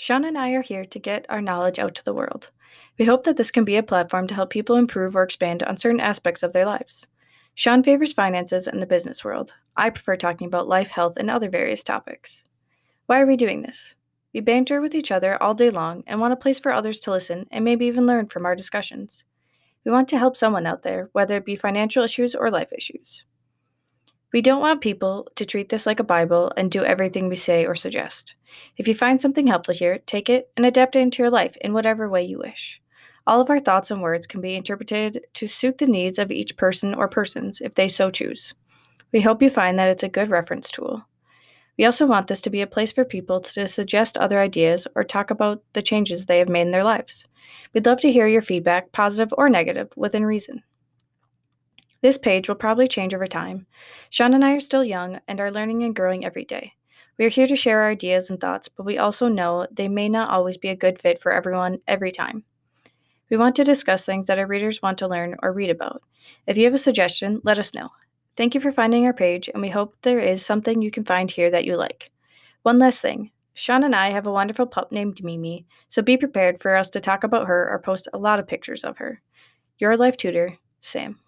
Sean and I are here to get our knowledge out to the world. We hope that this can be a platform to help people improve or expand on certain aspects of their lives. Sean favors finances and the business world. I prefer talking about life, health, and other various topics. Why are we doing this? We banter with each other all day long and want a place for others to listen and maybe even learn from our discussions. We want to help someone out there, whether it be financial issues or life issues. We don't want people to treat this like a Bible and do everything we say or suggest. If you find something helpful here, take it and adapt it into your life in whatever way you wish. All of our thoughts and words can be interpreted to suit the needs of each person or persons if they so choose. We hope you find that it's a good reference tool. We also want this to be a place for people to suggest other ideas or talk about the changes they have made in their lives. We'd love to hear your feedback, positive or negative, within reason. This page will probably change over time. Sean and I are still young and are learning and growing every day. We are here to share our ideas and thoughts, but we also know they may not always be a good fit for everyone every time. We want to discuss things that our readers want to learn or read about. If you have a suggestion, let us know. Thank you for finding our page, and we hope there is something you can find here that you like. One last thing Sean and I have a wonderful pup named Mimi, so be prepared for us to talk about her or post a lot of pictures of her. Your life tutor, Sam.